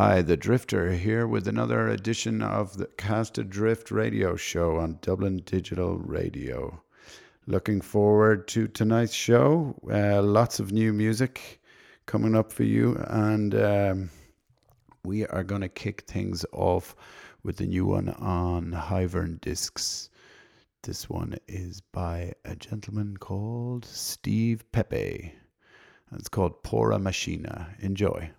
Hi, the Drifter here with another edition of the Cast Adrift radio show on Dublin Digital Radio. Looking forward to tonight's show. Uh, lots of new music coming up for you, and um, we are going to kick things off with the new one on Hyvern Discs. This one is by a gentleman called Steve Pepe. It's called Pora Machina. Enjoy.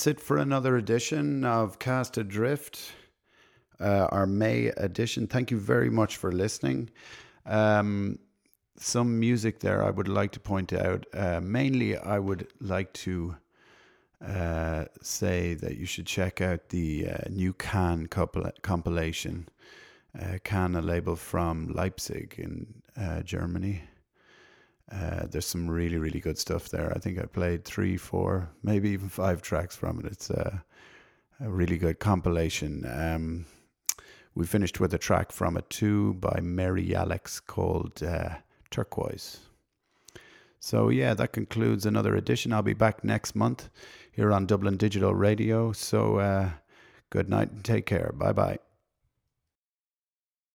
That's it for another edition of Cast Adrift, uh, our May edition. Thank you very much for listening. Um, some music there I would like to point out. Uh, mainly, I would like to uh, say that you should check out the uh, new Kann compilation. Uh, Kann, a label from Leipzig in uh, Germany. Uh, there's some really, really good stuff there. I think I played three, four, maybe even five tracks from it. It's a, a really good compilation. Um, we finished with a track from it too by Mary Alex called uh, Turquoise. So, yeah, that concludes another edition. I'll be back next month here on Dublin Digital Radio. So, uh, good night and take care. Bye bye.